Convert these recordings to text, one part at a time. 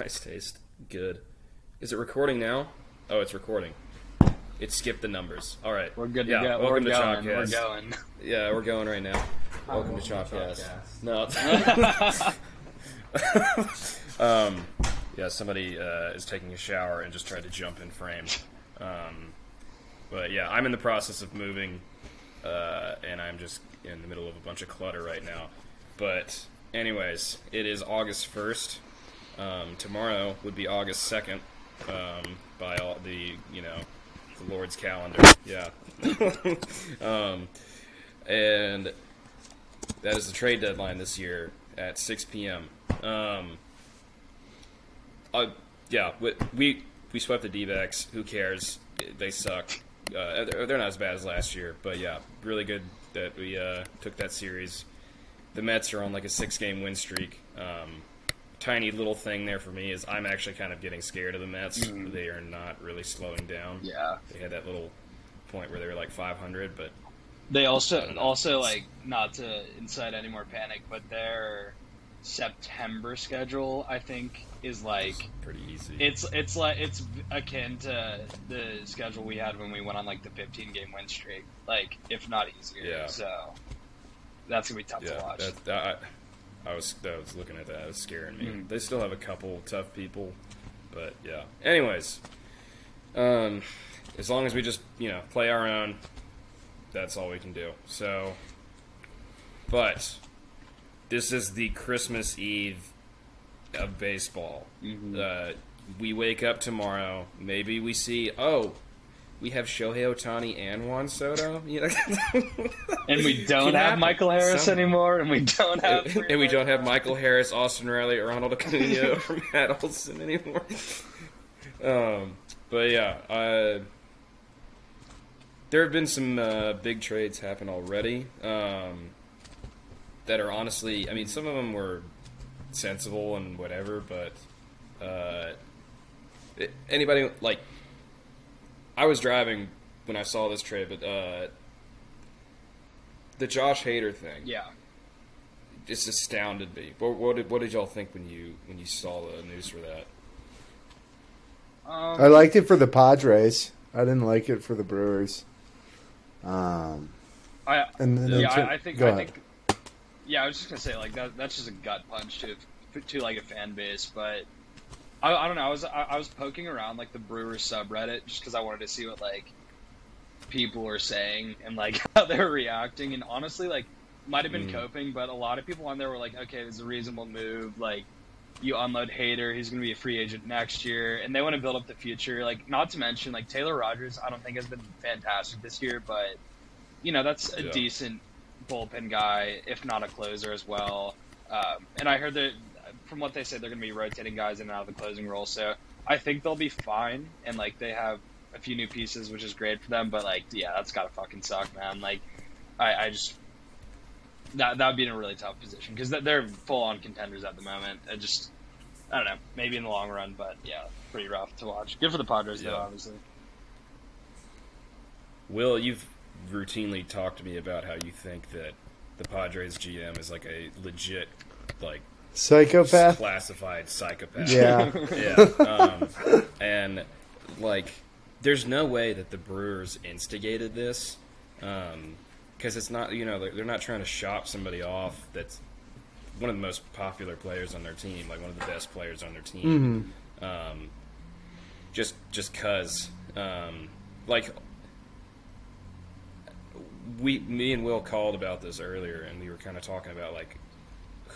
ice taste good. Is it recording now? Oh, it's recording. It skipped the numbers. All right. We're good to yeah, go. Welcome We're to going. We're going. Yeah, we're going right now. Welcome to Chopcast. No. um, yeah, somebody uh, is taking a shower and just tried to jump in frame. Um, but yeah, I'm in the process of moving, uh, and I'm just in the middle of a bunch of clutter right now. But anyways, it is August 1st. Um, tomorrow would be August 2nd um, by all the you know the Lord's calendar. Yeah. um, and that is the trade deadline this year at 6 p.m. Um, uh, yeah, we, we we swept the D-backs. Who cares? They suck. Uh, they're they're not as bad as last year, but yeah, really good that we uh, took that series. The Mets are on like a six-game win streak. Um, tiny little thing there for me is I'm actually kind of getting scared of the Mets. Mm. They are not really slowing down. Yeah. They had that little point where they were like 500, but They also also like not to incite any more panic, but their September schedule I think is like pretty easy. it's it's like it's akin to the schedule we had when we went on like the 15 game win streak, like if not easier. Yeah. So that's gonna be tough to watch. that, that, I, was I was looking at that. It was scaring me. Mhm. They still have a couple tough people, but yeah. Anyways, um, as long as we just you know play our own, that's all we can do. So, but this is the Christmas Eve of baseball. Mhm. Uh, we wake up tomorrow. Maybe we see oh. We have Shohei Ohtani and Juan Soto, you know, and we don't have happen. Michael Harris Some- anymore, and we don't have and we don't have Michael Harris, Austin Riley, or Ronald Acuna, or Matt Olson anymore. Um, but yeah, uh, there have been some uh, big trades happen already um, that are honestly, I mean, some of them were sensible and whatever, but uh, anybody like I was driving when I saw this trade, but uh, the Josh Hader thing Yeah. just astounded me. What, what did what did y'all think when you when you saw the news for that? Um, I liked it for the Padres. I didn't like it for the Brewers. Um, I, and then yeah, to- I, I think I think yeah, I was just gonna say like that. That's just a gut punch to to like a fan base, but I, I don't know. I was I, I was poking around like the Brewers subreddit just because I wanted to see what like people were saying and like how they were reacting, and honestly, like might have been Mm. coping, but a lot of people on there were like, okay, it's a reasonable move, like. You unload Hader, he's going to be a free agent next year, and they want to build up the future. Like, not to mention, like Taylor Rogers, I don't think has been fantastic this year, but you know that's a Yeah. decent bullpen guy, if not a closer as well. Um, and I heard that from what they said, they're going to be rotating guys in and out of the closing role. So I think they'll be fine. And like they have a few new pieces, which is great for them. But like, yeah, that's got to fucking suck, man. Like, I, I just that that would be in a really tough position because they're full on contenders at the moment. I just I don't know, maybe in the long run, but yeah, pretty rough to watch. Good for the Padres though, obviously. Will, you've routinely talked to me about how you think that the Padres GM is like a legit, like Psychopath. classified psychopath. Yeah. yeah. Um, and like, there's no way that the Brewers instigated this, because it's not. You know, they're, they're not trying to shop somebody off that's one of the most popular players on their team, like one of the best players on their team. Um, just just cause, um, like. We, me and Will called about this earlier, and we were kind of talking about like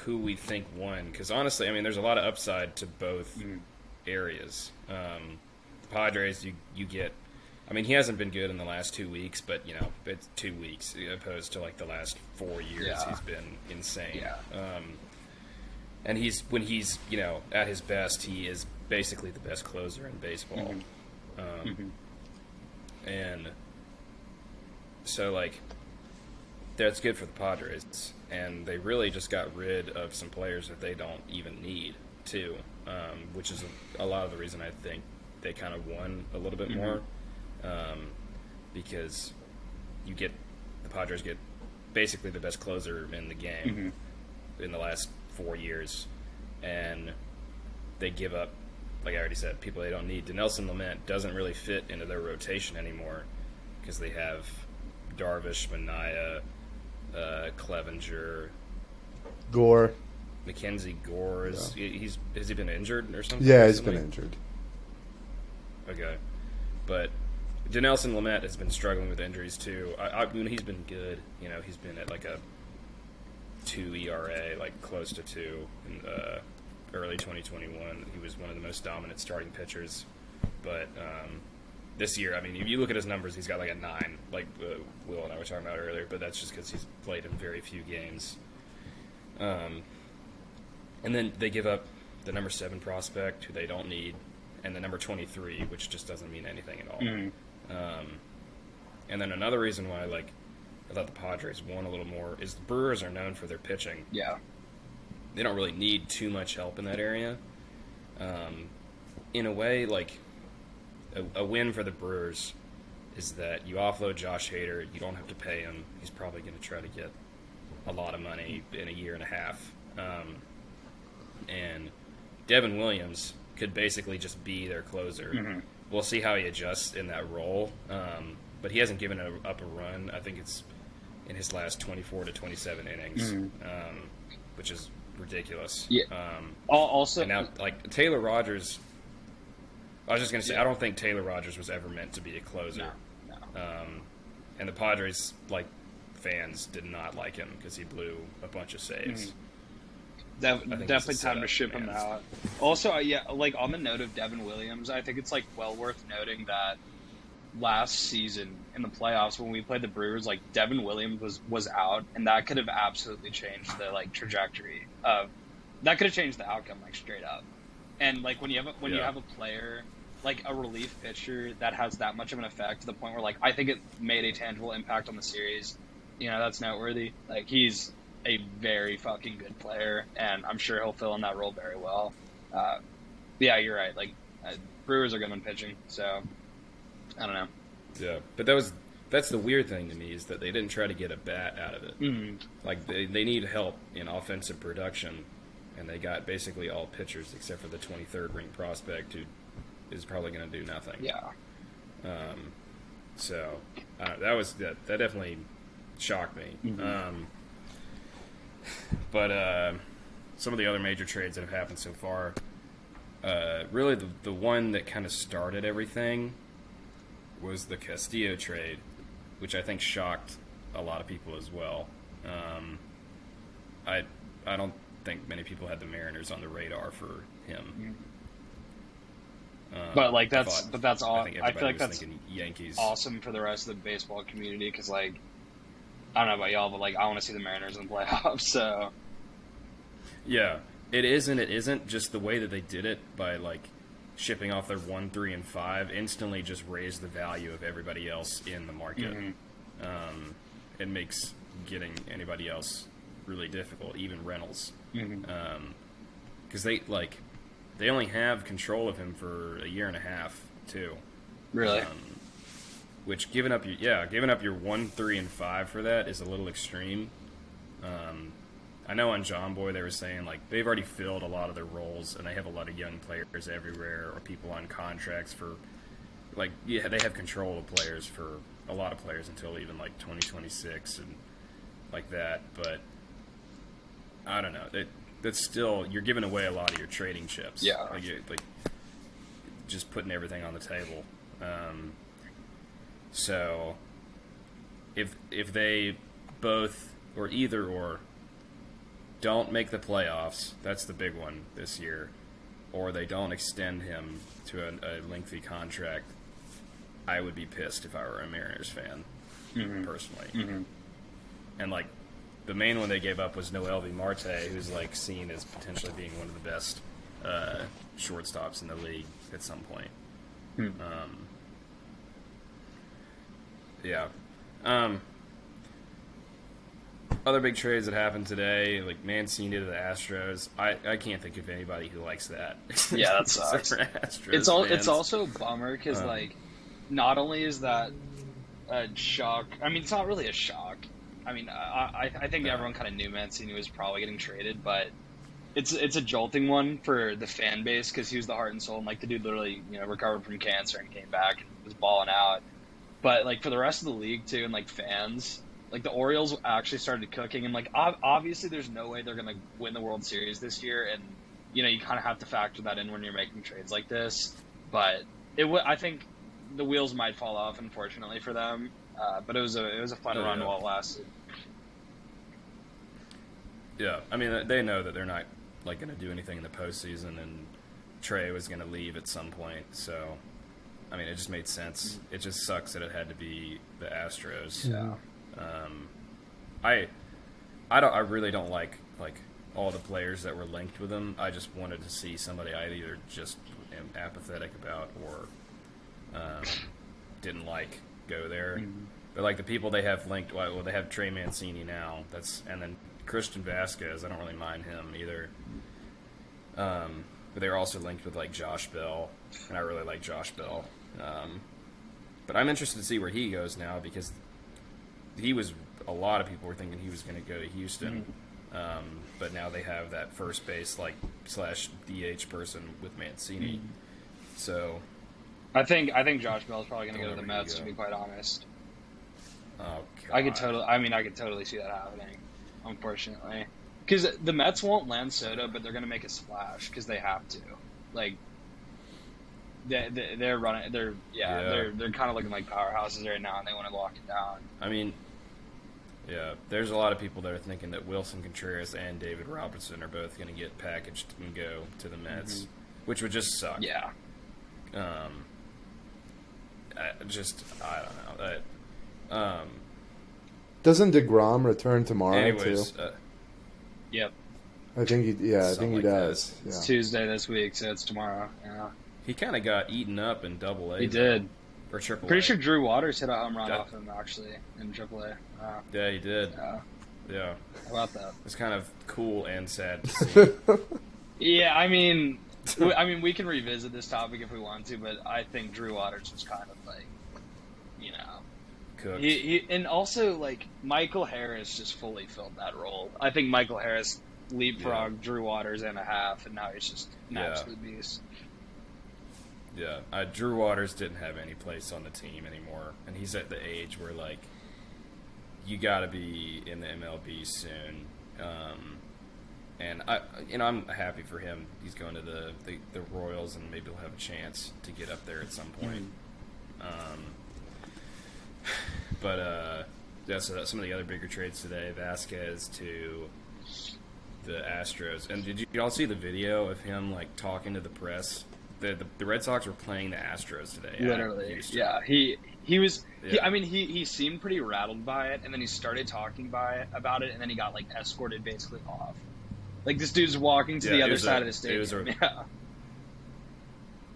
who we think won. Because honestly, I mean, there's a lot of upside to both areas. Um, the Padres, you you get. I mean, he hasn't been good in the last two weeks, but you know, it's two weeks opposed to like the last four years. Yeah. He's been insane. Yeah. Um, and he's when he's you know at his best, he is basically the best closer in baseball. Um, And so like that's good for the Padres, and they really just got rid of some players that they don't even need too, um, which is a, a lot of the reason I think they kind of won a little bit more, um, because you get the Padres get basically the best closer in the game in the last four years, and they give up, like I already said, people they don't need. Dinelson Lamet doesn't really fit into their rotation anymore because they have Darvish, Manaea, uh, Clevinger, Gore. Mackenzie Gore. Is, He's has he been injured or something? Yeah, he's been injured. Okay, but Dinelson Lamet has been struggling with injuries too. I, I mean, he's been good. You know, he's been at like a two ERA, like close to two in uh, early 2021. He was one of the most dominant starting pitchers. But um, this year, I mean, if you look at his numbers, he's got like a nine, like uh, Will and I were talking about earlier. But that's just because he's played in very few games. Um, and then they give up the number seven prospect, who they don't need, and the number 23, which just doesn't mean anything at all. Um, and then another reason why, like, I thought the Padres won a little more is the Brewers are known for their pitching. Yeah. They don't really need too much help in that area. Um, in a way, like, a, a win for the Brewers is that you offload Josh Hader, you don't have to pay him. He's probably going to try to get a lot of money in a year and a half. Um, and Devin Williams could basically just be their closer. We'll see how he adjusts in that role, um, but he hasn't given a, up a run. I think it's in his last 24 to 27 innings, um, which is ridiculous. Yeah. Um, Also, and now, like Taylor Rogers, I was just gonna say, I don't think Taylor Rogers was ever meant to be a closer. no, no. Um, and the Padres, like fans, did not like him because he blew a bunch of saves. Def- it's definitely time to ship him out. Also, uh, yeah, like on the note of Devin Williams, I think it's like well worth noting that last season in the playoffs when we played the Brewers, like Devin Williams was was out, and that could have absolutely changed the like trajectory of that could have changed the outcome like straight up. And like when you have a, when you have a player like a relief pitcher that has that much of an effect to the point where like I think it made a tangible impact on the series. You know, that's noteworthy. Like he's a very fucking good player, and I'm sure he'll fill in that role very well. Uh, yeah, you're right. Like uh, Brewers are good on pitching, so I don't know. Yeah, but that was that's the weird thing to me is that they didn't try to get a bat out of it. Mm-hmm. Like they they need help in offensive production, and they got basically all pitchers except for the 23rd ring prospect who is probably going to do nothing. Yeah, Um, so uh, that was that. That definitely shocked me. Mm-hmm. Um, but uh, some of the other major trades that have happened so far, uh, really the the one that kind of started everything was the Castillo trade, which I think shocked a lot of people as well. Um, I I don't think many people had the Mariners on the radar for him. Um, But, like, that's- but that's all- I, I feel like that's Yankees. awesome for the rest of the baseball community because like I don't know about y'all, but like I want to see the Mariners in the playoffs. So Yeah, it is and it isn't. Just the way that they did it by like shipping off their one, three, and five instantly just raised the value of everybody else in the market. Um, it makes getting anybody else really difficult, even Reynolds, because they like they only have control of him for a year and a half too. really, Um, which giving up your yeah giving up your one three and five for that is a little extreme. Um, i know on john boy they were saying like they've already filled a lot of their roles and they have a lot of young players everywhere or people on contracts for like yeah they have control of players for a lot of players until even like 2026 and like that. But i don't know. That that's still you're giving away a lot of your trading chips. Yeah. like, like just putting everything on the table. Um, so if if they both or either or don't make the playoffs, that's the big one this year, or they don't extend him to a, a lengthy contract, I would be pissed if I were a Mariners fan, personally. And like the main one they gave up was Noelvi Marte, who's like seen as potentially being one of the best uh, shortstops in the league at some point. Um, yeah. Um, other big trades that happened today, like Mancini to the Astros. I, I can't think of anybody who likes that. Yeah, that Except sucks. Astros it's all fans. it's also a bummer because Um, like not only is that a shock. I mean, it's not really a shock. I mean, I I, I think Yeah. everyone kind of knew Mancini was probably getting traded, but it's it's a jolting one for the fan base because he was the heart and soul, and like the dude literally you know recovered from cancer and came back and was balling out. But like for the rest of the league too, and like fans, like the Orioles actually started cooking, and like ob- obviously there's no way they're gonna win the World Series this year, and you know you kind of have to factor that in when you're making trades like this. But it w- I think the wheels might fall off, unfortunately for them. Uh, but it was a it was a fun Oh, run yeah. while it lasted. Yeah, I mean they know that they're not like going to do anything in the postseason, and Trey was going to leave at some point. So, I mean, it just made sense. It just sucks that it had to be the Astros. Yeah. Um, I, I don't. I really don't like like all the players that were linked with him. I just wanted to see somebody I either just am apathetic about or um, didn't like go there. But like the people they have linked, well, well, they have Trey Mancini now. That's and then Christian Vazquez. I don't really mind him either. Um, but they're also linked with like Josh Bell, and I really like Josh Bell. Um, but I'm interested to see where he goes now because he was a lot of people were thinking he was going to go to Houston, um, but now they have that first base like slash DH person with Mancini. So, I think I think Josh Bell's probably going to go to the Mets. go. To be quite honest, oh, I could totally. I mean, I could totally see that happening. Unfortunately, because the Mets won't land Soto, but they're going to make a splash because they have to. Like, they, they they're running. They're yeah, Yeah. They're they're kind of looking like powerhouses right now, and they want to lock it down. I mean, yeah, there's a lot of people that are thinking that Willson Contreras and David Robertson are both going to get packaged and go to the Mets, which would just suck. Yeah, Um, I just I don't know. That, um, Doesn't Degrom return tomorrow anyways, too? uh, yep. I think he. Yeah, I think he like that. does. It's Tuesday this week, so it's tomorrow. Yeah, he kind of got eaten up in Double A. he though, did. or Triple. Pretty sure Drew Waters hit a home run That- off him actually in AAA. Uh, Yeah, he did. yeah, Yeah, how about that? it's kind of cool and sad to see. Yeah, I mean, we, I mean, we can revisit this topic if we want to, but I think Drew Waters was kind of like, you know, Cooked. he, he and also like Michael Harris just fully filled that role. I think Michael Harris leapfrogged Drew Waters and a half, and now he's just an Yeah. absolute beast. Yeah, uh, Drew Waters didn't have any place on the team anymore, and he's at the age where like you got to be in the MLB soon. Um, and I, you know, I'm happy for him. He's going to the, the the Royals, and maybe he'll have a chance to get up there at some point. Um, but uh, yeah, so some of the other bigger trades today. Vazquez to the Astros, and did you all see the video of him like talking to the press? The, the, the Red Sox were playing the Astros today. Literally, yeah. He he was. He, I mean, he he seemed pretty rattled by it, and then he started talking by it, about it, and then he got like escorted basically off. Like this dude's walking to Yeah, the other side a- of the stadium. a- yeah.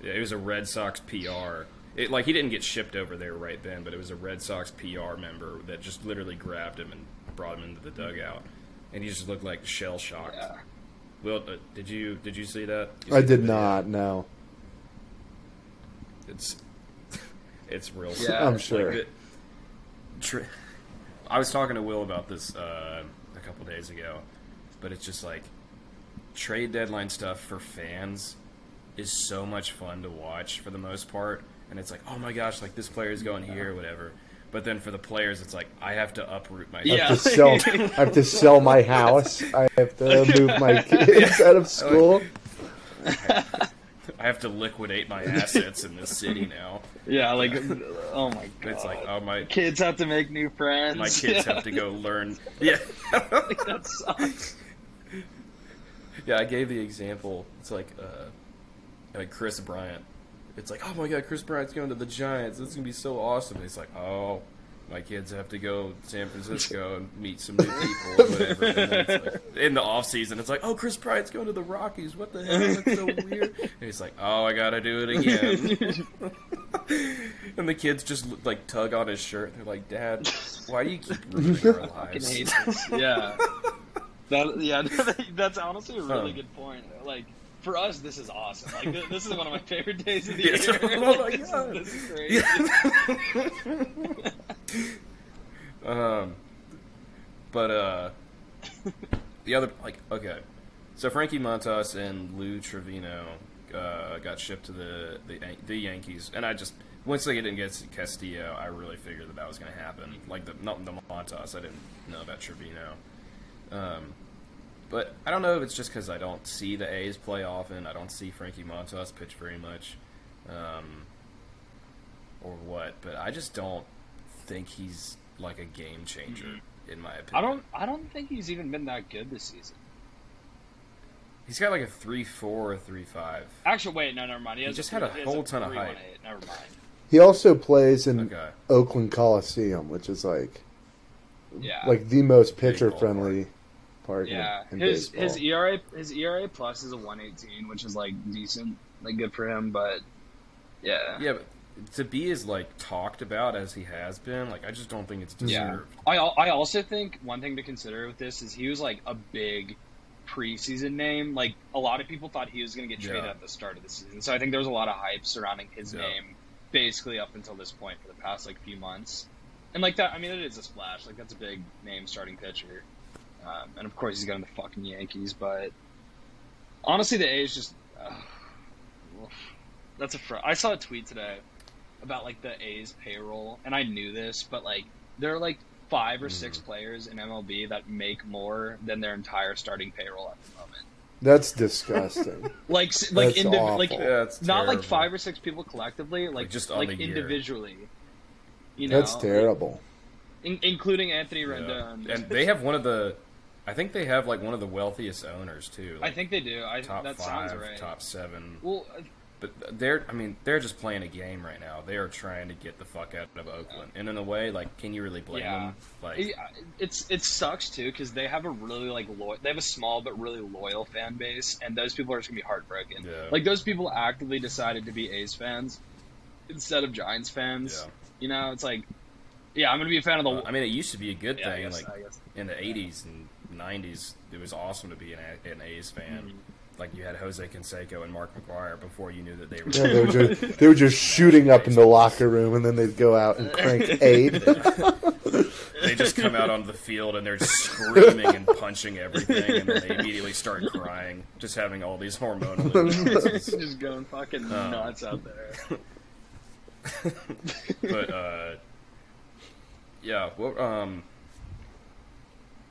Yeah, it was a Red Sox PR. It, like he didn't get shipped over there right then, but it was a Red Sox PR member that just literally grabbed him and brought him into the dugout, and he just looked like shell shocked. Yeah. Will, uh, did you did you see that? You I see the did not. No. It's it's real. Yeah. I'm sure. Like the, tr- I was talking to Will about this uh, a couple days ago, but it's just like trade deadline stuff for fans is so much fun to watch for the most part, and it's like, oh my gosh, like this player is going here, whatever. But then for the players, it's like I have to uproot my I have to sell. I have to sell my house. I have to move my kids out of school. I have to liquidate my assets in this city now. Yeah, like, oh my god. It's like, oh my, kids have to make new friends. my kids have to go learn. Yeah. that sucks. Yeah, I gave the example. It's like, uh, like Kris Bryant. It's like, oh my god, Kris Bryant's going to the Giants. This is gonna be so awesome. And he's like, oh, my kids have to go to San Francisco and meet some new people or whatever. And then it's like, in the off season, it's like, oh, Kris Bryant's going to the Rockies. What the hell? That's so weird. And he's like, oh, I gotta do it again. and the kids just like tug on his shirt. They're like, Dad, why do you keep ruining our fucking lives? Yeah. That, yeah, that's honestly a really Oh. good point. Like, for us, this is awesome. Like, th- this is one of my favorite days of the year. Oh my this, is- God. this is great. Yeah. um, but uh, the other like okay, so Frankie Montas and Lou Trivino uh, got shipped to the, the the Yankees, and I just once they didn't get Castillo, I really figured that that was going to happen. Like the not the Montas, I didn't know about Trivino. Um, but I don't know if it's just because I don't see the A's play often. I don't see Frankie Montas pitch very much, um, or what. But I just don't think he's like a game changer, mm-hmm. in my opinion. I don't. I don't think he's even been that good this season. He's got like a three four or three five. Actually, wait, no, never mind. He, he just had a whole ton of height. Never mind. He also plays in okay. Oakland Coliseum, which is like, yeah, like the most pitcher friendly park. Yeah, his baseball. his ERA his ERA plus is a one eighteen, which is like decent, like good for him. But yeah, yeah, but to be as like talked about as he has been, like I just don't think it's deserved. Yeah. I I also think one thing to consider with this is he was like a big preseason name. Like a lot of people thought he was going to get traded yeah. at the start of the season, so I think there was a lot of hype surrounding his yeah. name basically up until this point for the past like few months. And like that, I mean, it is a splash. Like that's a big name starting pitcher. Um, and of course, he's going to the fucking Yankees. But honestly, the A's just uh, that's a. Fr- I saw a tweet today about like the A's payroll, and I knew this, but like there are like five or six mm. players in MLB that make more than their entire starting payroll at the moment. That's disgusting. like like indiv- like yeah, not like five or six people collectively, like, like just like individually. You know, that's terrible. Like, in, including Anthony Rendon, yeah. and they have one of the. I think they have like one of the wealthiest owners too. Like I think they do. I top that five, sounds right. Top seven. Well, but they're I mean they're just playing a game right now. They are trying to get the fuck out of Oakland, and in a way, like, can you really blame yeah. them? Like, it's it sucks too because they have a really like loyal, they have a small but really loyal fan base, and those people are just gonna be heartbroken. Yeah. Like those people actively decided to be A's fans instead of Giants fans. Yeah. You know, it's like, yeah, I'm gonna be a fan of the. Uh, I mean, it used to be a good thing, guess, like in the '80s and '90s. It was awesome to be an, an A's fan. Mm-hmm like you had Jose Canseco and Mark McGwire before you knew that they were. Yeah, they were just they were just shooting up in the locker room, and then they'd go out and crank eight. they just come out on the field and they're screaming and punching everything, and then they immediately start crying, just having all these hormonal. just going fucking um, nuts out there. but uh, yeah, well, um,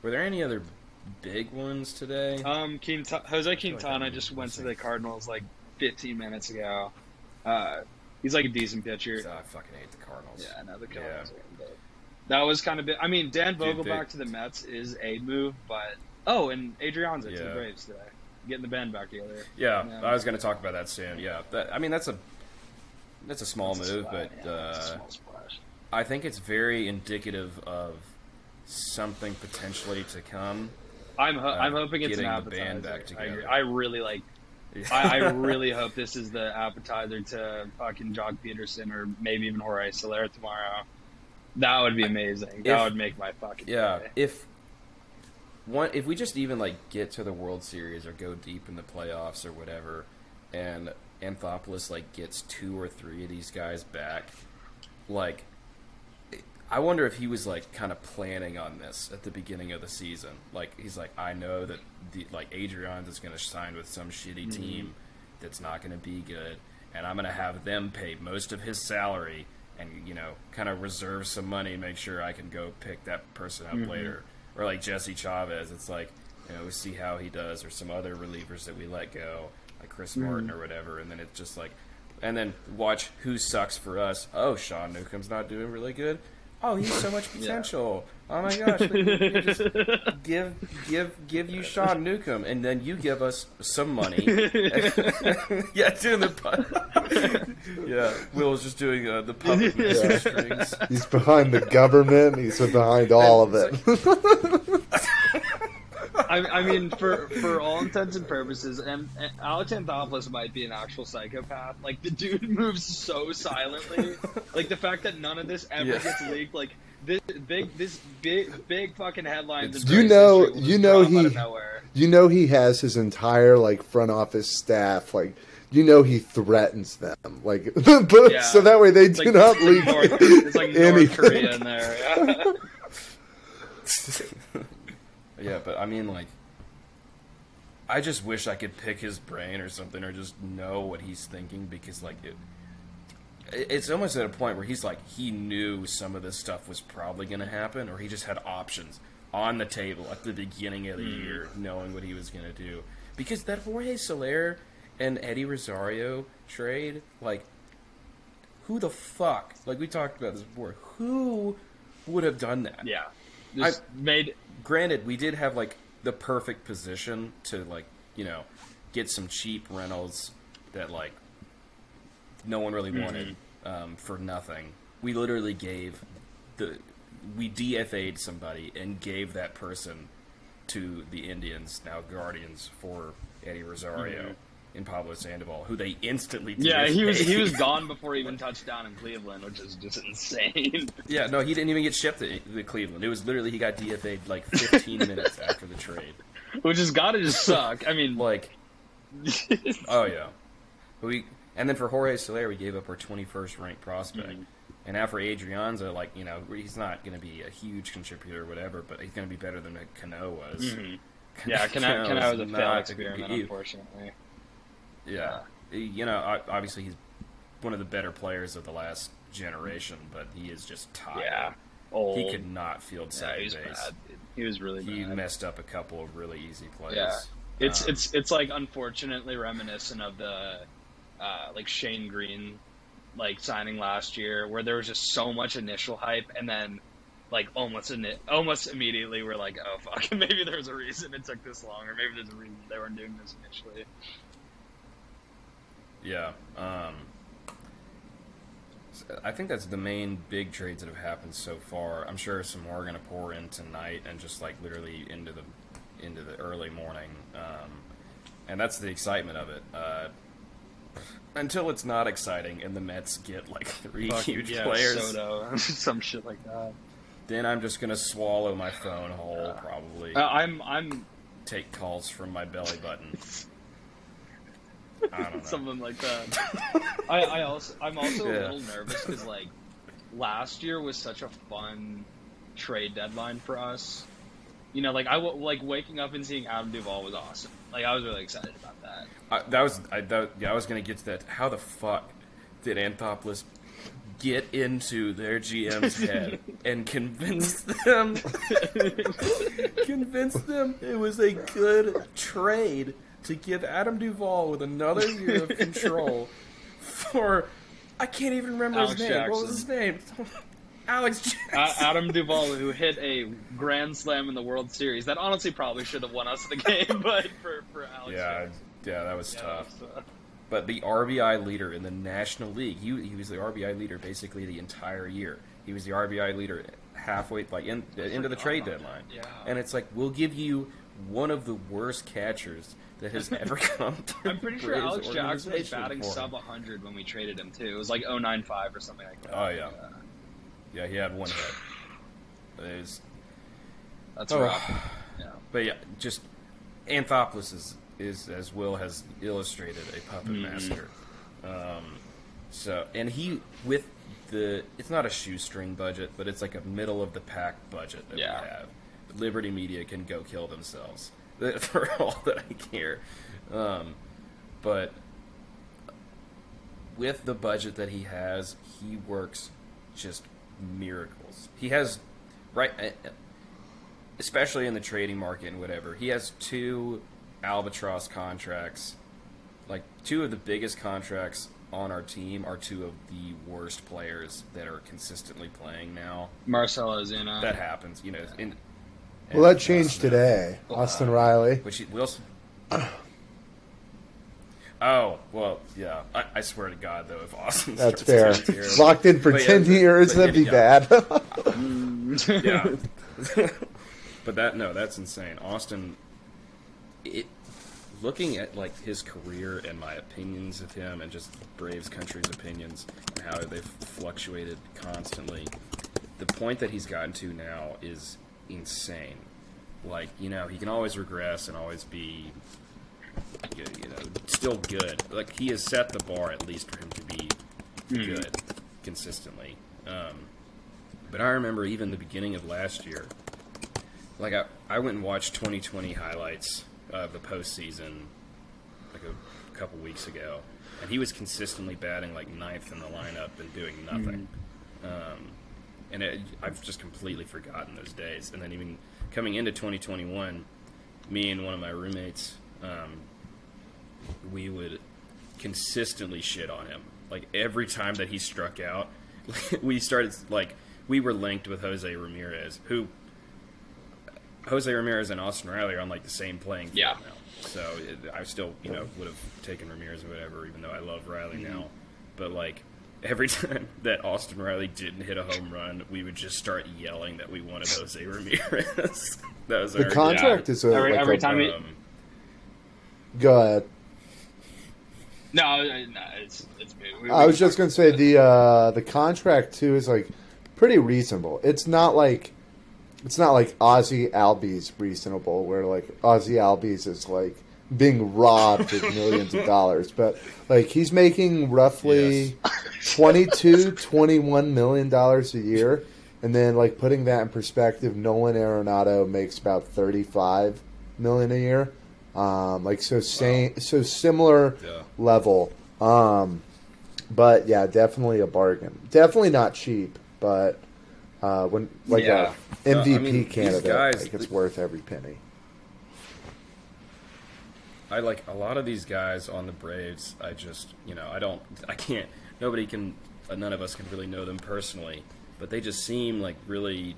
were there any other big ones today? Um, Quint- Jose Quintana just went to the Cardinals like 15 minutes ago. Uh, he's like a decent pitcher. I fucking hate the Cardinals. Yeah, I know the Cardinals. Yeah. That was kind of big. I mean, Dan Vogelbach to the Mets is a move, but oh, and Adrianza yeah. to the Braves today, getting the band back together. Yeah, I was going to talk about that soon. Yeah, that, I mean that's a that's a small that's move, a but yeah, uh, I think it's very indicative of something potentially to come. I'm ho- uh, I'm hoping it's an appetizer. I, I, really like. I, I, really hope this is the appetizer to fucking Joc Pederson or maybe even Jorge Soler tomorrow. That would be amazing. If, that would make my fucking yeah. Day. If one, if we just even like get to the World Series or go deep in the playoffs or whatever, and Anthopoulos like gets two or three of these guys back, like I wonder if he was like kind of planning on this at the beginning of the season. Like he's like, I know that the like Adrianza is going to sign with some shitty mm-hmm. team that's not going to be good, and I'm going to have them pay most of his salary and you know kind of reserve some money, make sure I can go pick that person up mm-hmm. later. Or like Jesse Chavez, it's like you know we see how he does, or some other relievers that we let go, like Chris mm-hmm. Martin or whatever, and then it's just like. And then watch who sucks for us. Oh, Sean Newcomb's not doing really good oh, he's so much potential. Yeah. Oh my gosh, just give give give you Sean Newcomb, and then you give us some money. yeah, doing the pun. yeah. Will's just doing uh, the puppet yeah. strings. He's behind the government. He's behind all of it. I, I, mean, for for all intents and purposes, and, and Alex Anthopoulos might be an actual psychopath. Like the dude moves so silently. like the fact that none of this ever yeah. gets leaked. Like this big, this big, big fucking headlines. You know, you know he, you know he has his entire like front office staff like you know he threatens them like but, yeah. so that way they do like, not leak North, it's like North Korea in there yeah, but I mean, like, I just wish I could pick his brain or something, or just know what he's thinking because like it, it's almost at a point where he's like he knew some of this stuff was probably going to happen, or he just had options on the table at the beginning of the mm. year, knowing what he was going to do. Because that Jorge Soler and Eddie Rosario trade, like, who the fuck? Like we talked about this before. Who would have done that? Yeah, I made. Granted, we did have like the perfect position to like you know get some cheap rentals that like no one really mm-hmm. wanted um, for nothing. We literally gave the we DFA'd somebody and gave that person to the Indians, now Guardians, for Eddie Rosario. Mm-hmm. In Pablo Sandoval, who they instantly yeah he was he was gone before he even touched down in Cleveland, which is just insane. Yeah, no, he didn't even get shipped to, to Cleveland. It was literally he got DFA'd like 15 minutes after the trade, which has got to just suck. I mean, like, oh yeah, we and then for Jorge Soler, we gave up our 21st ranked prospect. Mm-hmm. And now for Adrianza, like, you know, he's not going to be a huge contributor or whatever, but he's going to be better than Cano was. Mm-hmm. Yeah, Cano, Cano was a failed experiment, unfortunately. Yeah. You know, obviously he's one of the better players of the last generation, but he is just tired. Yeah. Old. He could not field second yeah, he was base. Bad. He was really he bad. messed up a couple of really easy plays. Yeah. It's um, it's it's like unfortunately reminiscent of the uh, like Shane Greene like signing last year, where there was just so much initial hype, and then like almost almost immediately we're like, oh fuck, maybe there's a reason it took this long, or maybe there's a reason they weren't doing this initially. Yeah, um, I think that's the main big trades that have happened so far. I'm sure some more are going to pour in tonight, and just like literally into the into the early morning, um, and that's the excitement of it. Uh, until it's not exciting and the Mets get like three Fuck, huge yeah, players, Soto, some shit like that. Then I'm just gonna swallow my phone whole, probably. Uh, I'm I'm take calls from my belly button. Something like that. I, I also I'm also yeah. a little nervous because like last year was such a fun trade deadline for us. You know, like I like waking up and seeing Adam Duvall was awesome. Like I was really excited about that. Uh, that was I that, yeah I was gonna get to that. How the fuck did Anthopoulos get into their GM's head and convince them convince them it was a good trade to give Adam Duvall with another year of control for I can't even remember Alex his name. Jackson. What was his name? Alex Jackson. Adam Duvall, who hit a grand slam in the World Series. That honestly probably should have won us the game, but for, for Alex Yeah, Jackson. yeah, that was yeah, tough. That was, uh... But the RBI leader in the National League, he, he was the RBI leader basically the entire year. He was the RBI leader halfway, like in, into the trade deadline. Yeah. And it's like, we'll give you one of the worst catchers that has ever come through. I'm pretty sure Alex Jackson was batting sub 100 when we traded him too. It was like 095 or something like that. Oh yeah. yeah. Yeah, he had one hit. Was, That's oh, rough. Yeah. But yeah, just Anthopoulos is, is as Will has illustrated a puppet mm. master. Um, so and he with the it's not a shoestring budget, but it's like a middle of the pack budget that yeah. we have. Liberty Media can go kill themselves for all that I care. Um, but with the budget that he has, he works just miracles. He has right, eh, eh, especially in the trading market and whatever. He has two albatross contracts, like two of the biggest contracts on our team are two of the worst players that are consistently playing now. Marcell Ozuna. That happens, you know. In, well, that changed today. Austin uh, Riley. Which he, Wilson. Oh well, yeah. I, I, swear to God, though, if Austin that's fair, locked in for but ten yeah, years, that'd be yeah. bad. yeah, but that no, that's insane. Austin, it, looking at like his career and my opinions of him, and just Braves country's opinions and how they've fluctuated constantly. The point that he's gotten to now is insane. Like you know, he can always regress and always be you know, still good. Like he has set the bar at least for him to be mm. good consistently. Um, but I remember even the beginning of last year, like I, I went and watched 2020 highlights of the postseason like a couple weeks ago, and he was consistently batting like ninth in the lineup and doing nothing. Mm. Um, and it, I've just completely forgotten those days. And then even coming into 2021, me and one of my roommates, um, we would consistently shit on him. Like every time that he struck out, we started like we were linked with Jose Ramirez, who Jose Ramirez and Austin Riley are on like the same playing field yeah. now. So it, I still, you know, would have taken Ramirez or whatever, even though I love Riley mm-hmm. now. But like every time that Austin Riley didn't hit a home run, we would just start yelling that we wanted Jose Ramirez. that was the our, contract yeah. is a, every, like every a, time. Um, Go ahead. No, no, it's it's. We, I was just gonna say the uh, the contract too is like pretty reasonable. It's not like it's not like Ozzy Albies reasonable, where like Ozzy Albies is like being robbed of millions of dollars, but like he's making roughly yes. 22, 21 million dollars a year, and then like putting that in perspective, Nolan Arenado makes about thirty five million a year. Um, like so, same, wow. so similar yeah. level. Um, but yeah, definitely a bargain. Definitely not cheap, but uh, when like yeah. a MVP I mean, candidate, guys, like it's worth every penny. I like a lot of these guys on the Braves. I just, you know, I don't, I can't. Nobody can. Uh, none of us can really know them personally, but they just seem like really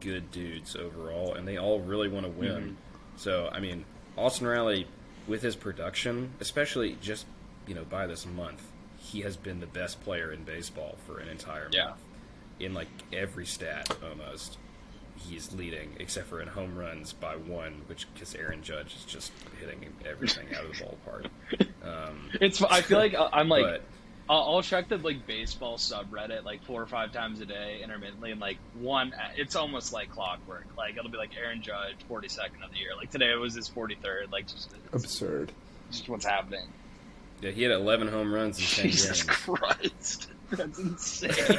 good dudes overall, and they all really want to win. Mm-hmm. So, I mean, Austin Riley, with his production, especially just you know by this month, he has been the best player in baseball for an entire yeah. month in like every stat almost. He's leading, except for in home runs by one, which because Aaron Judge is just hitting everything out of the ballpark. Um, it's. I feel like uh, I'm like. But, I'll, I'll check the like baseball subreddit like four or five times a day intermittently, and like one, it's almost like clockwork. Like it'll be like Aaron Judge, forty second of the year. Like today it was his forty third. Like just absurd. Just what's happening. Yeah, he had eleven home runs in ten Jesus games. Christ, that's insane.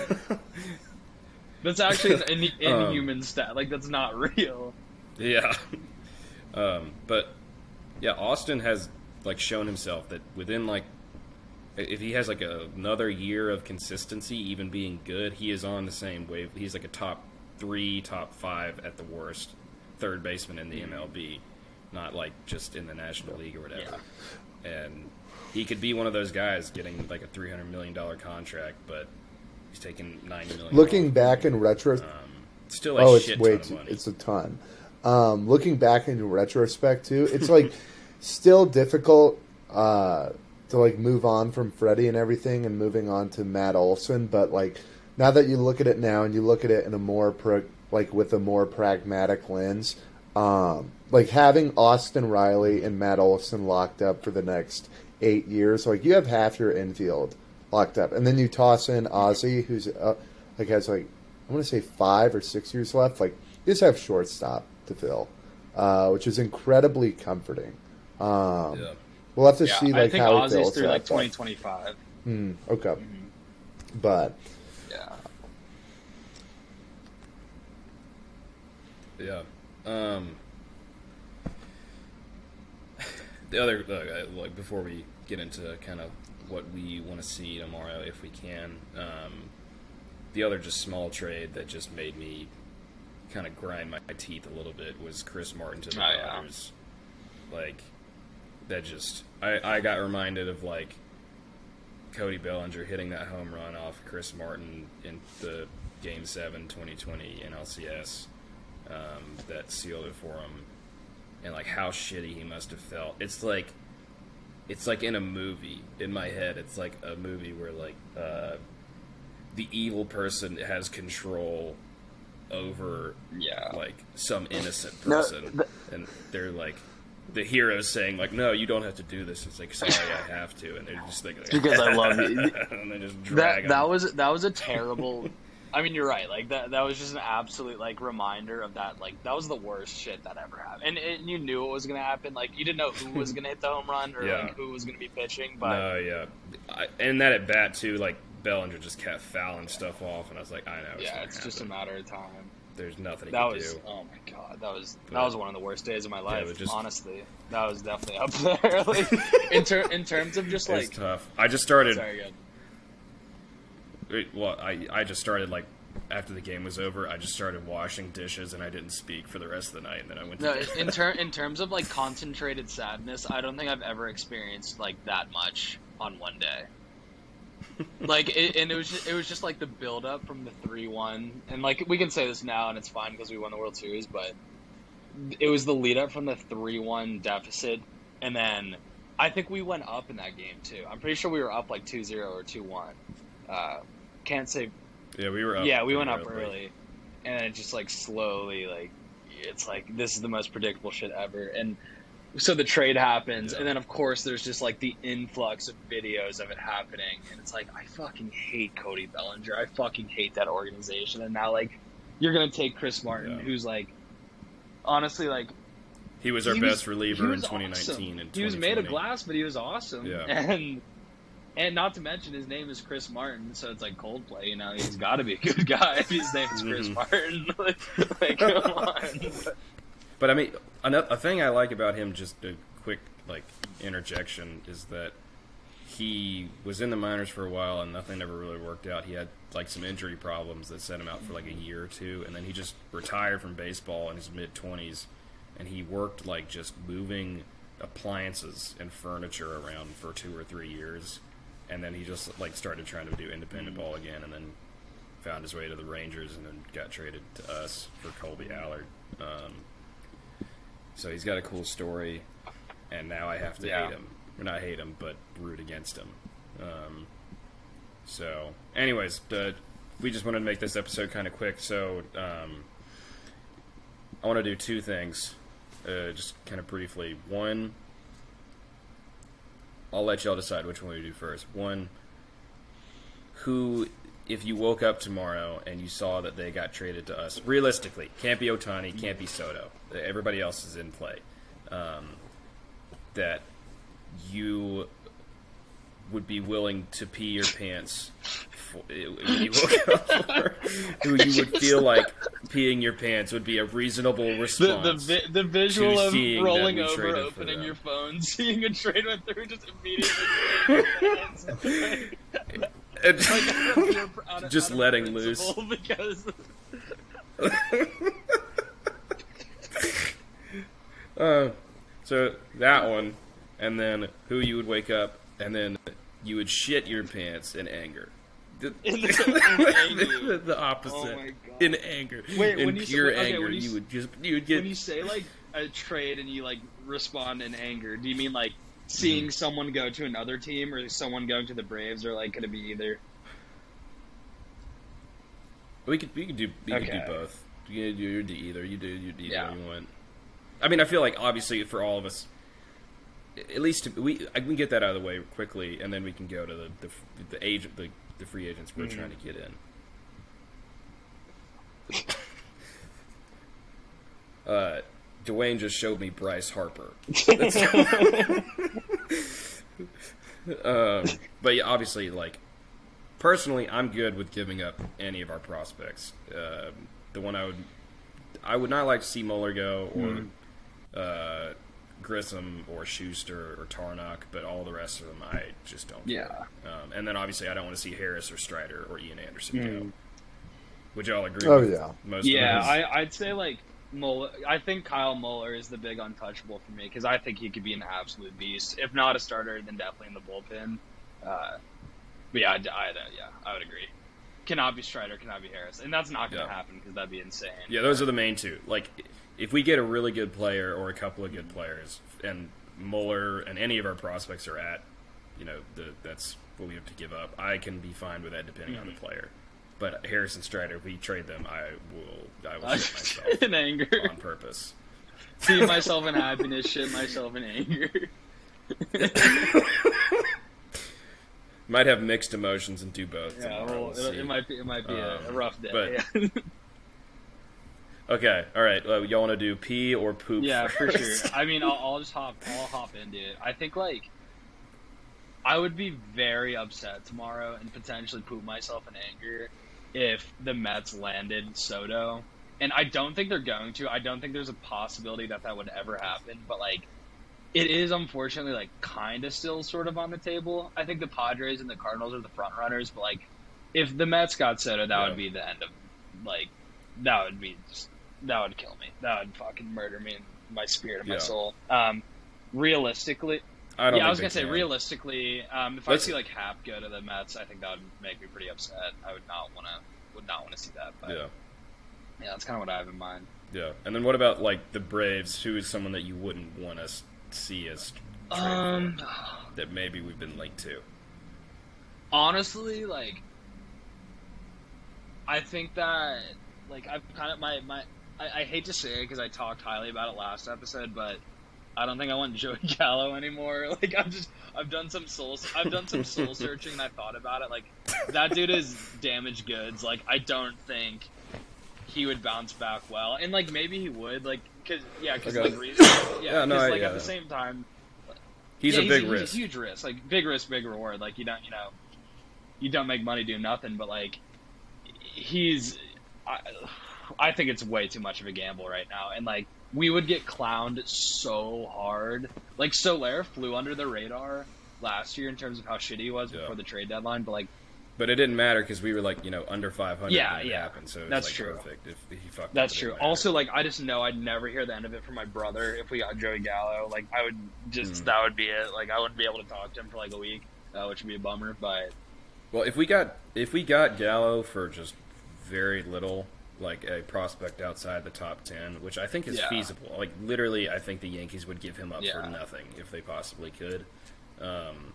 That's actually an in, inhuman um, stat. Like that's not real. Yeah. Um, but yeah, Austin has like shown himself that within like if he has like a, another year of consistency, even being good, he is on the same wave. He's like a top three, top five at the worst third baseman in the MLB, not like just in the National League or whatever. Yeah. And he could be one of those guys getting like a three hundred million dollar contract, but He's taken ninety million. Looking back in retro, um, still oh, it's way too, it's a ton. Um, looking back in retrospect too, it's like still difficult uh, to like move on from Freddie and everything, and moving on to Matt Olson. But like now that you look at it now, and you look at it in a more pro, like with a more pragmatic lens, um, like having Austin Riley and Matt Olson locked up for the next eight years, like you have half your infield locked up, and then you toss in Ozzy, who's uh, like has like I want to say five or six years left. Like you just have shortstop to fill, uh, which is incredibly comforting. Um, yeah. We'll have to yeah, see like how Ozzy's he feels through like twenty twenty five. Mm, okay, mm-hmm. but yeah, yeah. Um, the other like before we get into kind of what we want to see tomorrow if we can. Um, the other just small trade that just made me kind of grind my teeth a little bit was Chris Martin to the oh, Dodgers. Yeah. Like that just I, I got reminded of like Cody Bellinger hitting that home run off Chris Martin in the Game 7 2020 NLCS um, that sealed it for him. And like how shitty he must have felt. It's like it's like in a movie in my head. It's like a movie where like uh, the evil person has control over yeah like some innocent person, no, and they're like the hero's saying like, "No, you don't have to do this." It's like, "Sorry, I have to," and they're just like, "Because I love you." and they just drag that, that was that was a terrible I mean, you're right. Like that, that was just an absolute like reminder of that. Like that was the worst shit that ever happened, and, and you knew it was gonna happen. Like you didn't know who was gonna hit the home run or yeah. like who was gonna be pitching. But no, yeah, I, and that at bat too. Like Bellinger just kept fouling stuff off, and I was like, I know. yeah, it's happen. just a matter of time. there's nothing That was do. oh my god, that was But- that was one of the worst days of my life. but just- honestly, that was definitely up there. like in ter- in terms of just like, tough. I just started. sorry, well, I I just started like after the game was over. I just started washing dishes and I didn't speak for the rest of the night. And then I went to No, bed. in ter- in terms of like concentrated sadness, I don't think I've ever experienced like that much on one day. like, it, and it was just, it was just like the build up from the three one, and like we can say this now, and it's fine because we won the World Series, but it was the lead up from the three one deficit, and then I think we went up in that game too. I'm pretty sure we were up like 2-0 or two one. Uh, can't say yeah, we were up. yeah, we went up early. early, and then it just like slowly, like it's like this is the most predictable shit ever. And so the trade happens, Yeah. and then of course there's just like the influx of videos of it happening, and it's like I fucking hate Cody Bellinger. I fucking hate that organization. And now like you're gonna take Chris Martin, Yeah. who's like honestly like He was our he best he reliever in 2019 awesome. and he was made of glass, but he was awesome. Yeah. And and not to mention his name is Chris Martin, so it's like Coldplay. You know, he's got to be a good guy if his name is Chris Mhm. Martin. like, like, come on. But I mean, another, a thing I like about him, just a quick like interjection, is that he was in the minors for a while and nothing ever really worked out. He had like some injury problems that set him out for like a year or two, and then he just retired from baseball in his mid twenties, and he worked like just moving appliances and furniture around for two or three years, and then he just like started trying to do independent ball again, and then found his way to the Rangers, and then got traded to us for Kolby Allard. Um, so he's got a cool story, and now I have to Yeah. hate him. Or not hate him, but root against him. Um, so, anyways, the, we just wanted to make this episode kind of quick. So, um, I want to do two things, uh, just kind of briefly. One, I'll let y'all decide which one we do first. One, who, if you woke up tomorrow and you saw that they got traded to us, realistically, can't be Ohtani, can't be Soto. Everybody else is in play. Um, that you would be willing to pee your pants for, you woke up for, who you would feel like peeing your pants would be a reasonable response. the, vi- the visual of rolling over, opening your phone, seeing a trade went through, just immediately. And- like, out of- out of- Just letting loose. Because Uh, so that one, and then who you would wake up, and then you would shit your pants in anger. The, In- in the, the opposite. Oh my God. In anger. Wait, in when you say- pure okay, anger, when you you, would just you would get when you say like a trade and you like respond in anger, do you mean like seeing Mm-hmm. someone go to another team or someone going to the Braves, or like could it be either? we could we could do we could do both. You could do you do either. You do you do either Yeah. you want. I mean, I feel like obviously for all of us, at least we I can get that out of the way quickly, and then we can go to the the, the agent the, the free agents we're Mhm. trying to get in. Uh, Dwayne just showed me Bryce Harper. um, but yeah, obviously, like personally, I'm good with giving up any of our prospects. Um the one I would, I would not like to see Muller go or uh, Grissom or Shuster or Tarnok, but all the rest of them, I just don't. Yeah. Um, and then obviously, I don't want to see Harris or Strider or Ian Anderson Mm. go. Would y'all agree? Oh, with yeah. most Yeah, of? I, I'd say like Muller. I think Kyle Muller is the big untouchable for me because I think he could be an absolute beast. If not a starter, then definitely in the bullpen. Uh, but yeah, I, I, yeah, I would agree. Cannot be Strider, cannot be Harris, and that's not going to Yeah. happen because that'd be insane. Yeah, those are the main two. Like, if we get a really good player or a couple of good players, and Muller and any of our prospects are at, you know, the, that's what we have to give up. I can be fine with that depending on the player. But Harris and Strider, if we trade them, I will, I will shit myself in anger, on purpose. see myself in happiness, shit myself in anger. Might have mixed emotions and do both. Yeah, well, We'll it, it might be it might be a, a Um, rough day. but- yeah. Okay, all right. Uh, y'all want to do pee or poop? Yeah, for sure. I mean, I'll, I'll just hop. I'll hop into it. I think like I would be very upset tomorrow and potentially poop myself in anger if the Mets landed Soto and I don't think they're going to. I don't think there's a possibility that that would ever happen. But like, it is unfortunately like kind of still sort of on the table. I think the Padres and the Cardinals are the front runners, but like, if the Mets got Soto, that Yeah. would be the end of like, that would be just, that would kill me. That would fucking murder me in my spirit and my soul. Um, realistically, I don't. yeah, I was gonna say can. realistically, um, if Let's- I see like Happ go to the Mets, I think that would make me pretty upset. I would not want to would not want to see that. But yeah, Yeah, that's kind of what I have in mind. yeah. And then what about like the Braves? Who is someone that you wouldn't want to see as? Um, that maybe we've been linked to? honestly, like, I think that like I've kind of my my I, I hate to say it because I talked highly about it last episode, but I don't think I want Joey Gallo anymore. Like I've just I've done some soul I've done some soul searching and I thought about it. Like that dude is damaged goods. Like I don't think he would bounce back well, and like maybe he would. Like because yeah, because Okay. like reason, yeah, Yeah, no, 'cause, I- like yeah. at the same time, He's yeah, a big he's risk. a huge risk. Like big risk, big reward. Like you don't, you know, you don't make money doing nothing. But like, he's, I, I think it's way too much of a gamble right now. And like, we would get clowned so hard. Like Soler flew under the radar last year in terms of how shitty he was Yeah. before the trade deadline. But like, But it didn't matter because we were like, you know, under 500 Yeah, when it yeah. happened. So That's like true. perfect if he fucked that's true. Also, like, I just know I'd never hear the end of it from my brother if we got Joey Gallo. Like, I would just Mm. that would be it. Like, I wouldn't be able to talk to him for like a week, uh, which would be a bummer. But Well, if we got if we got Gallo for just very little, like a prospect outside the top ten, which I think is Yeah. feasible. Like literally, I think the Yankees would give him up Yeah. for nothing if they possibly could. Um,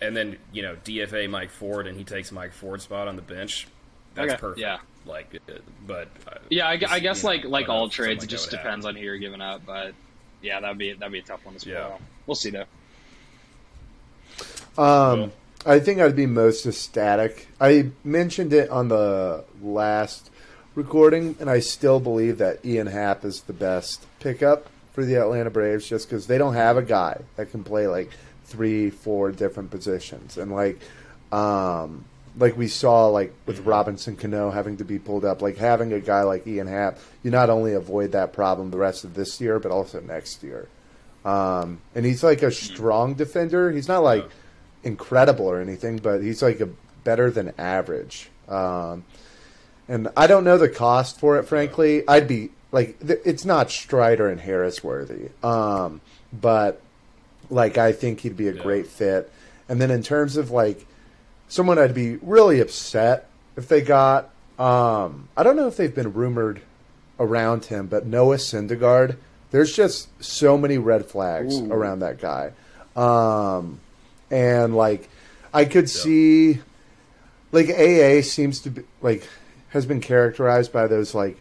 and then you know DFA Mike Ford, and he takes Mike Ford's spot on the bench. That's Okay, perfect. yeah. Like, uh, but uh, Yeah, I, I guess you know, like like I don't know all trades, something it just like that would depends happen. on who you're giving up. But yeah, that'd be that'd be a tough one as Yeah. well. We'll see though. Um, I think I'd be most ecstatic. I mentioned it on the last recording, and I still believe that Ian Happ is the best pickup for the Atlanta Braves, just because they don't have a guy that can play like three, four different positions, and like, um, like we saw like with Robinson Cano having to be pulled up, like having a guy like Ian Happ, you not only avoid that problem the rest of this year, but also next year. Um, and he's like a strong defender. He's not like incredible or anything, but he's like a better than average. Um, and I don't know the cost for it, frankly. I'd be like, th- it's not Strider and Harris worthy, um, but like I think he'd be a Yeah. great fit. And then in terms of like someone I'd be really upset if they got, um, I don't know if they've been rumored around him, but Noah Syndergaard. There's just so many red flags Ooh. around that guy. Um, and like I could see like AA seems to be like has been characterized by those like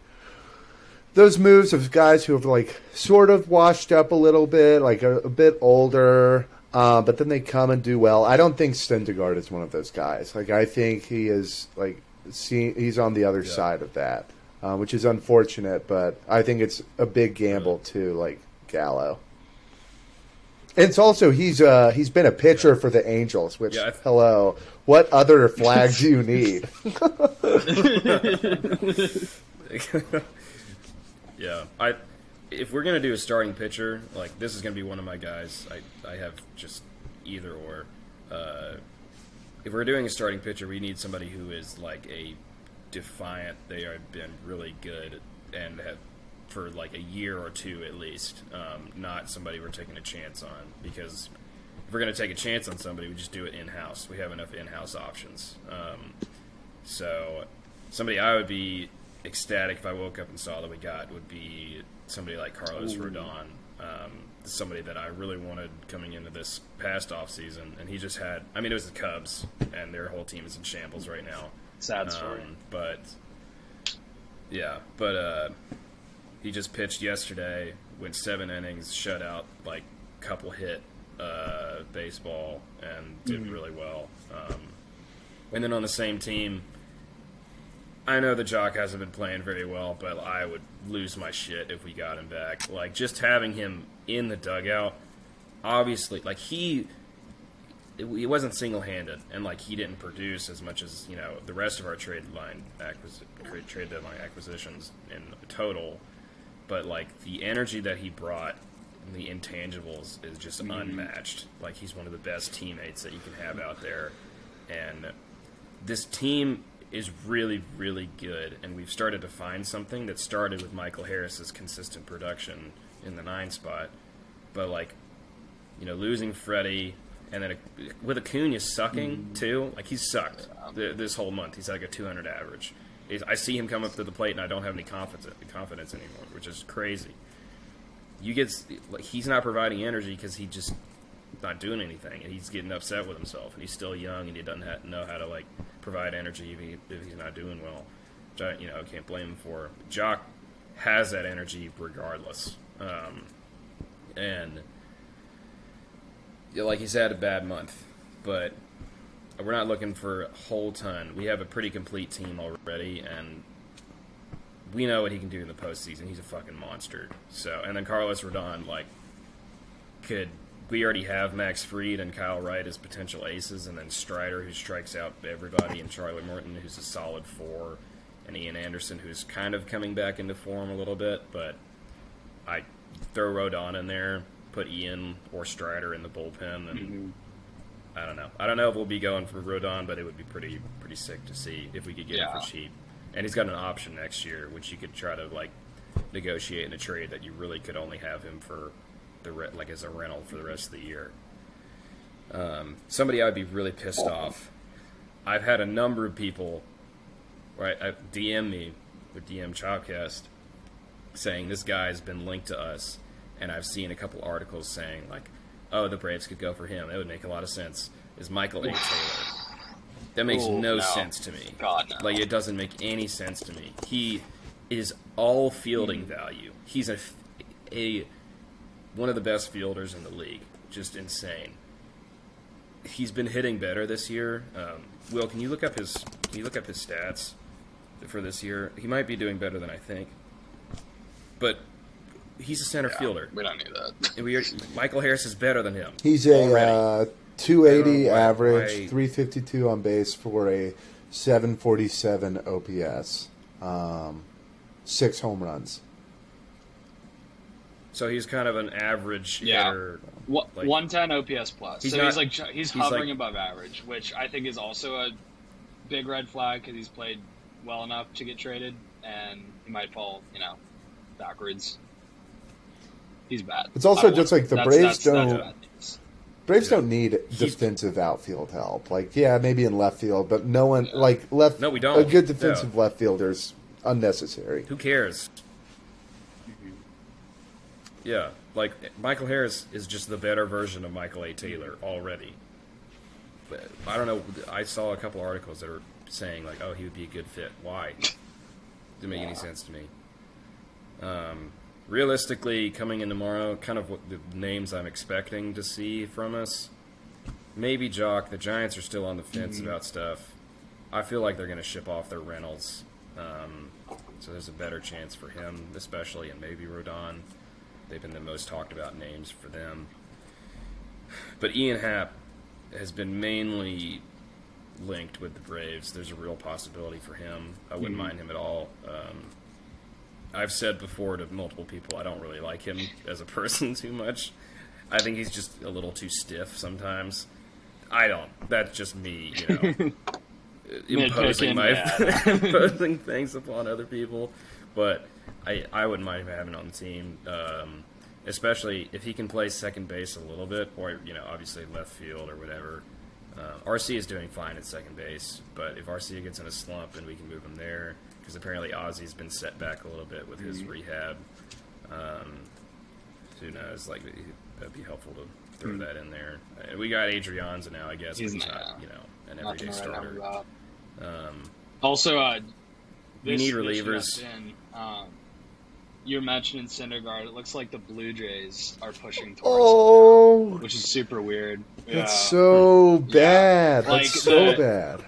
those moves of guys who have like sort of washed up a little bit, like a, a bit older, uh, but then they come and do well. I don't think Syndergaard is one of those guys. Like I think he is like see, he's on the other Yeah. side of that, uh, which is unfortunate. But I think it's a big gamble too, like Gallo. And it's also he's uh he's been a pitcher for the Angels, which Yeah, I- hello, what other flag do you need? yeah, I if we're gonna do a starting pitcher, like this is gonna be one of my guys. I I have just either or. Uh, if we're doing a starting pitcher, we need somebody who is like a defiant. They have been really good and have for like a year or two at least. Um, not somebody we're taking a chance on because if we're going to take a chance on somebody, we just do it in house. We have enough in house options. Um, so somebody I would be ecstatic if I woke up and saw that we got would be somebody like Carlos Rodon. Um, somebody that I really wanted coming into this past off season, and he just had. I mean, it was the Cubs, and their whole team is in shambles right now. Sad story. Um, but yeah, but uh, he just pitched yesterday, went seven innings, shut out like couple hit uh, baseball, and did Mm-hmm. really well. Um, and then on the same team, I know the Joc hasn't been playing very well, but I would lose my shit if we got him back. Like just having him in the dugout, obviously, like he it, it wasn't single handed, and like he didn't produce as much as you know the rest of our trade line acquisi- trade deadline acquisitions in total. But like the energy that he brought, and the intangibles is just mm-hmm. unmatched. Like he's one of the best teammates that you can have out there, and this team is really, really good, and we've started to find something that started with Michael Harris's consistent production in the nine spot, but like, you know, losing Freddie, and then with Acuna sucking mm-hmm. too, like he's sucked th- this whole month. He's like a 200 average. I see him come up to the plate, and I don't have any confidence confidence anymore, which is crazy. You get like he's not providing energy because he just not doing anything, and he's getting upset with himself, and he's still young, and he doesn't ha- know how to like provide energy if, he, if he's not doing well. Which I, you know, can't blame him for. Joc has that energy regardless, um, and like he's had a bad month, but we're not looking for a whole ton. We have a pretty complete team already, and we know what he can do in the postseason. He's a fucking monster. So, and then Carlos Rodon, like, could we already have Max Fried and Kyle Wright as potential aces, and then Strider, who strikes out everybody, and Charlie Morton, who's a solid four, and Ian Anderson, who's kind of coming back into form a little bit. But I throw Rodon in there, put Ian or Strider in the bullpen, and Mm-hmm. I don't know. I don't know if we'll be going for Rodon, but it would be pretty pretty sick to see if we could get Yeah. him for cheap. And he's got an option next year, which you could try to like negotiate in a trade that you really could only have him for the re- like as a rental for the rest of the year. Um, somebody I'd be really pissed off. I've had a number of people, right, I, DM me with DM Chopcast saying this guy's been linked to us, and I've seen a couple articles saying like, "Oh, the Braves could go for him. That would make a lot of sense." Is Michael A. Taylor? That makes Ooh, no, no. sense to me. God, no. Like it doesn't make any sense to me. He is all Hmm. fielding value. He's a, a one of the best fielders in the league. Just insane. He's been hitting better this year. Um, Will, can you look up his can you look up his stats for this year? He might be doing better than I think. But he's a center fielder. We don't need that. We are, Michael Harris is better than him. He's a uh, 280 I don't know why- average, why- 352 on base for a 747 OPS, um, six home runs. So he's kind of an average Yeah. hitter. One- Like- 110 OPS plus. He's so not- he's like he's he's hovering like- above average, which I think is also a big red flag because he's played well enough to get traded, and he might fall, you know, backwards. He's bad. It's also just want- like the that's- Braves that's- that's don't- bad. Braves Yeah. don't need He- defensive outfield help. Like, yeah, maybe in left field, but no one like left. No, we don't. A good defensive No. left fielder's unnecessary. Who cares? Yeah, like Michael Harris is just the better version of Michael A. Taylor already. But I don't know. I saw a couple articles that are saying like, "Oh, he would be a good fit." Why? Didn't make any sense to me. Um, realistically, coming in tomorrow, kind of what the names I'm expecting to see from us. Maybe Joc. The Giants are still on the fence about stuff. I feel like they're going to ship off their Reynolds, um, so there's a better chance for him, especially, and maybe Rodon. They've been the most talked about names for them. But Ian Happ has been mainly linked with the Braves. There's a real possibility for him. I wouldn't mind him at all. Um, I've said before to multiple people, I don't really like him as a person too much. I think he's just a little too stiff sometimes. I don't. That's just me, you know, imposing my imposing things upon other people. But I I wouldn't mind him having on the team, um, especially if he can play second base a little bit, or you know, obviously left field or whatever. Uh, RC is doing fine at second base, but if RC gets in a slump and we can move him there, because apparently Ozzie's been set back a little bit with his rehab. Um, who knows? Like that'd be helpful to throw that in there. Uh, we got Adrianza now, I guess, He's but he's not- not, you know, an everyday to starter. Um, Also, uh, We need relievers. in, um, you're mentioning Syndergaard. It looks like the Blue Jays are pushing towards, Oh, him, which is super weird. that's Yeah. so bad. Like That's so the- bad.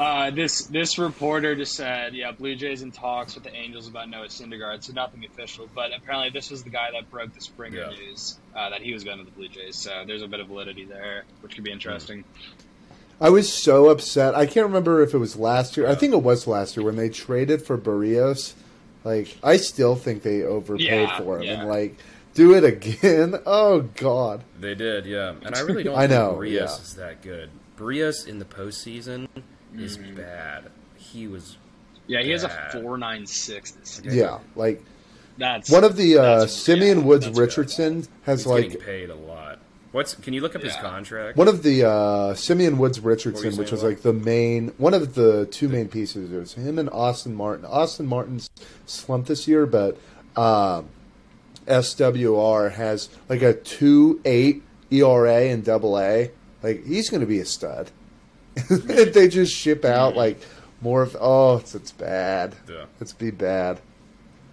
Uh, this this reporter just said, yeah, Blue Jays in talks with the Angels about Noah Syndergaard, so nothing official. But apparently, this was the guy that broke the Springer Yeah. news uh, that he was going to the Blue Jays. So there's a bit of validity there, which could be interesting. I was so upset. I can't remember if it was last year. I think it was last year when they traded for Berrios. Like, I still think they overpaid Yeah, for him. yeah. And, like, do it again. Oh, God. They did, yeah. And I really don't I think know, Berrios yeah. is that good. Berrios in the postseason is Mm-hmm. bad. He was Yeah, he has a four nine six. Yeah. Like, That's one of the uh, Simeon yeah, Woods that's good. Richardson has, he's like, paid a lot. What's can you look up his contract? One of the uh, Simeon Woods Richardson, which was about- like the main one of the two main pieces, it was him and Austin Martin. Austin Martin's slumped this year, but um, SWR has like a two eight ERA and double A. Like he's going to be a stud. If they just ship out like more of oh, it's, it's bad. Yeah. It's be bad.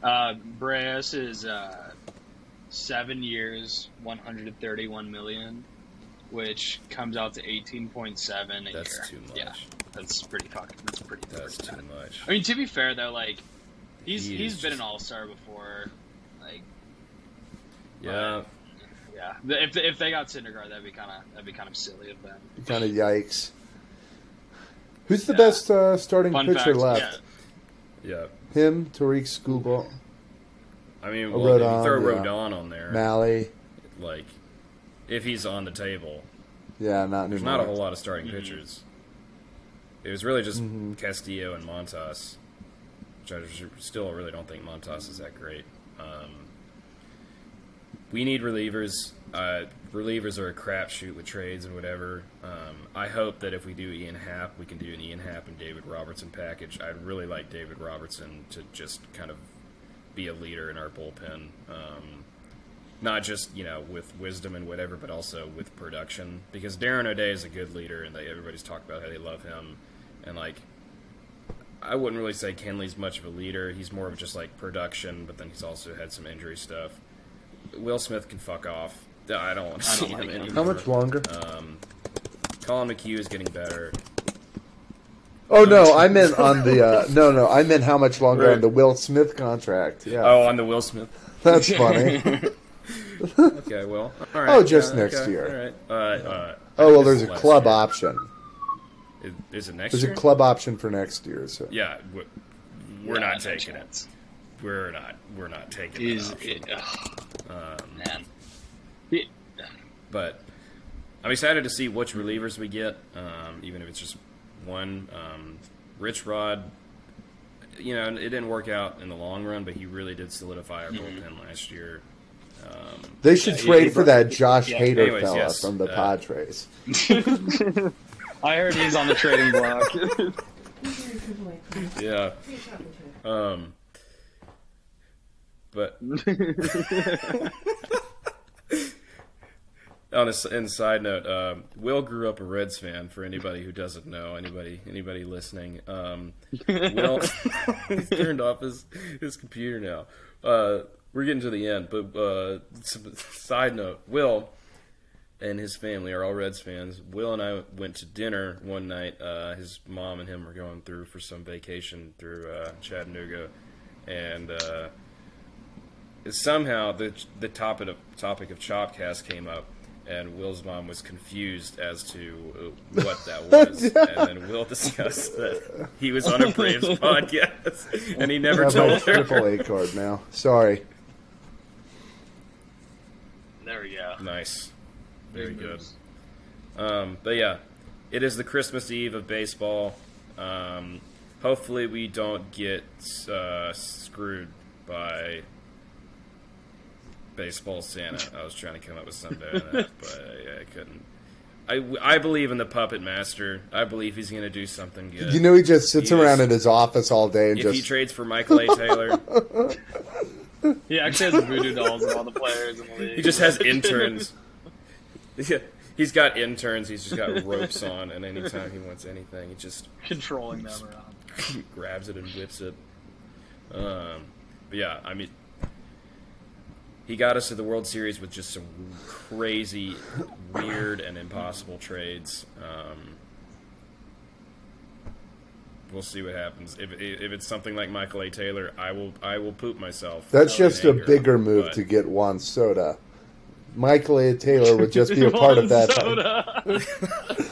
Uh, Berrios is uh, seven years, one hundred thirty-one million, which comes out to eighteen point seven a year. That's year. too much. Yeah, that's pretty fucking. That's pretty. That's too bad. much. I mean, to be fair though, like he's He he's is been just- an all star before. Like, Yeah. yeah, if if they got Syndergaard, that'd be kind of that'd be kind of silly of them. Kind of yikes. Who's the Yeah. best uh, starting Fun pitcher fact, left? yeah. Yeah. Him, Tarik Skubal, I mean, well, if you Rodon, throw yeah. Rodon on there, Malley. like if he's on the table, Yeah, not there's anymore. not a whole lot of starting Mm-hmm. pitchers. It was really just Mhm. Castillo and Montas, which I still really don't think Montas is that great. Um, we need relievers. Uh, relievers are a crapshoot with trades and whatever. Um, I hope that if we do Ian Happ, we can do an Ian Happ and David Robertson package. I'd really like David Robertson to just kind of be a leader in our bullpen. Um, not just you know with wisdom and whatever, but also with production. Because Darren O'Day is a good leader, and they, everybody's talked about how they love him. And like, I wouldn't really say Kenley's much of a leader. He's more of just like production, but then he's also had some injury stuff. Will Smith can fuck off. I don't want to I see don't him like him. anymore. How much longer? Um, Collin McHugh is getting better. oh no, I meant on the uh, no, no, I meant how much longer Right. on the Will Smith contract. Yeah, Oh, on the Will Smith. that's funny. Okay, well, all right. Oh, just yeah, next okay, year. All right. Uh, uh, oh well, there's a club year. option. Is, is it next There's year? a club option for next year. So Yeah, we- we're Yeah, not taking it. We're not. We're not taking He's it. it, ugh, Um, man. He- but I'm excited to see which relievers we get, um, even if it's just one. Um, Rich Rod, you know, it didn't work out in the long run, but he really did solidify our bullpen last year. Um, they should Yeah, trade he for brought- that Josh yeah. Hader Anyways, fella yes, from the uh, Padres. I heard he's on the trading block. yeah. Um, but on a and side note, um, Will grew up a Reds fan. For anybody who doesn't know, anybody anybody listening, um, Will he's turned off his his computer now. Uh, we're getting to the end, but uh, some, side note, Will and his family are all Reds fans. Will and I went to dinner one night. Uh, his mom and him were going through for some vacation through uh, Chattanooga, and uh, somehow the the topic of topic of Chopcast came up, and Will's mom was confused as to uh, what that was, and then Will discussed that he was on a Braves podcast, and he I never have my told her. triple A card now. Sorry. there we go. Nice, very Big good. Um, but yeah, it is the Christmas Eve of baseball. Um, hopefully, we don't get uh, screwed by baseball Santa. I was trying to come up with something, better than that, but I, I couldn't. I, I believe in the puppet master. I believe he's going to do something good. You know, he just sits He is- around in his office all day and if he just. trades for Michael A. Taylor, He actually has voodoo dolls of all the players in the league. he just has interns. Yeah, he's got interns. He's just got ropes on, and anytime he wants anything, he just controlling them around. grabs it and whips it. Um, but yeah, I mean, he got us to the World Series with just some crazy, weird, and impossible trades. Um, we'll see what happens. If if it's something like Michael A. Taylor, I will I will poop myself. That's just a bigger move but- to get Juan Soto. Michael A. Taylor would just be a part of that.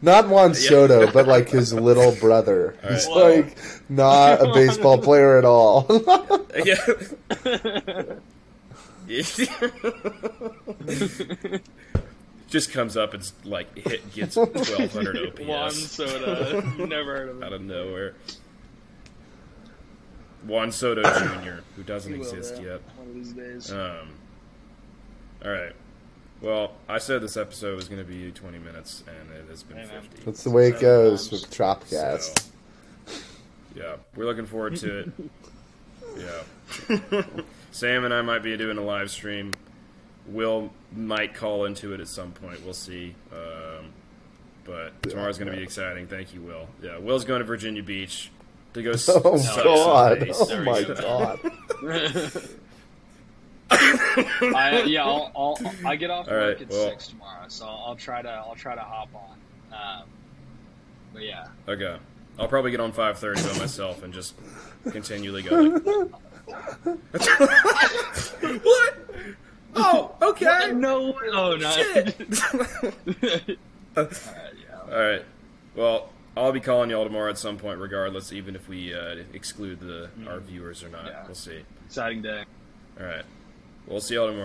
Not Juan Soto, but like his little brother. He's Whoa. like not a baseball player at all. Yeah. Just comes up and like hit gets twelve hundred Juan OPS Soda. Never heard of him. out of nowhere. Juan Soto Jr., who doesn't He will, exist yeah, yet. One of these days. Um, all right. Well, I said this episode was going to be 20 minutes, and it has been 50. That's the way it goes times. with Chopcast. So, yeah, we're looking forward to it. yeah. Sam and I might be doing a live stream. Will might call into it at some point. We'll see. Um, but tomorrow's going to be exciting. Thank you, Will. Yeah, Will's going to Virginia Beach to go. s- Oh suck some god! Oh my god! I, yeah, I'll, I'll, I get off All work right, at well- six tomorrow, so I'll try to I'll try to hop on. Um, but yeah, Okay. I'll probably get on 5:30 by myself and just continually go. Like, what? Oh, okay. no, oh no. Shit. All right, yeah. All right. Well, I'll be calling y'all tomorrow at some point, regardless, even if we uh, exclude the our viewers or not. Yeah. We'll see. Exciting day. All right. We'll see y'all tomorrow.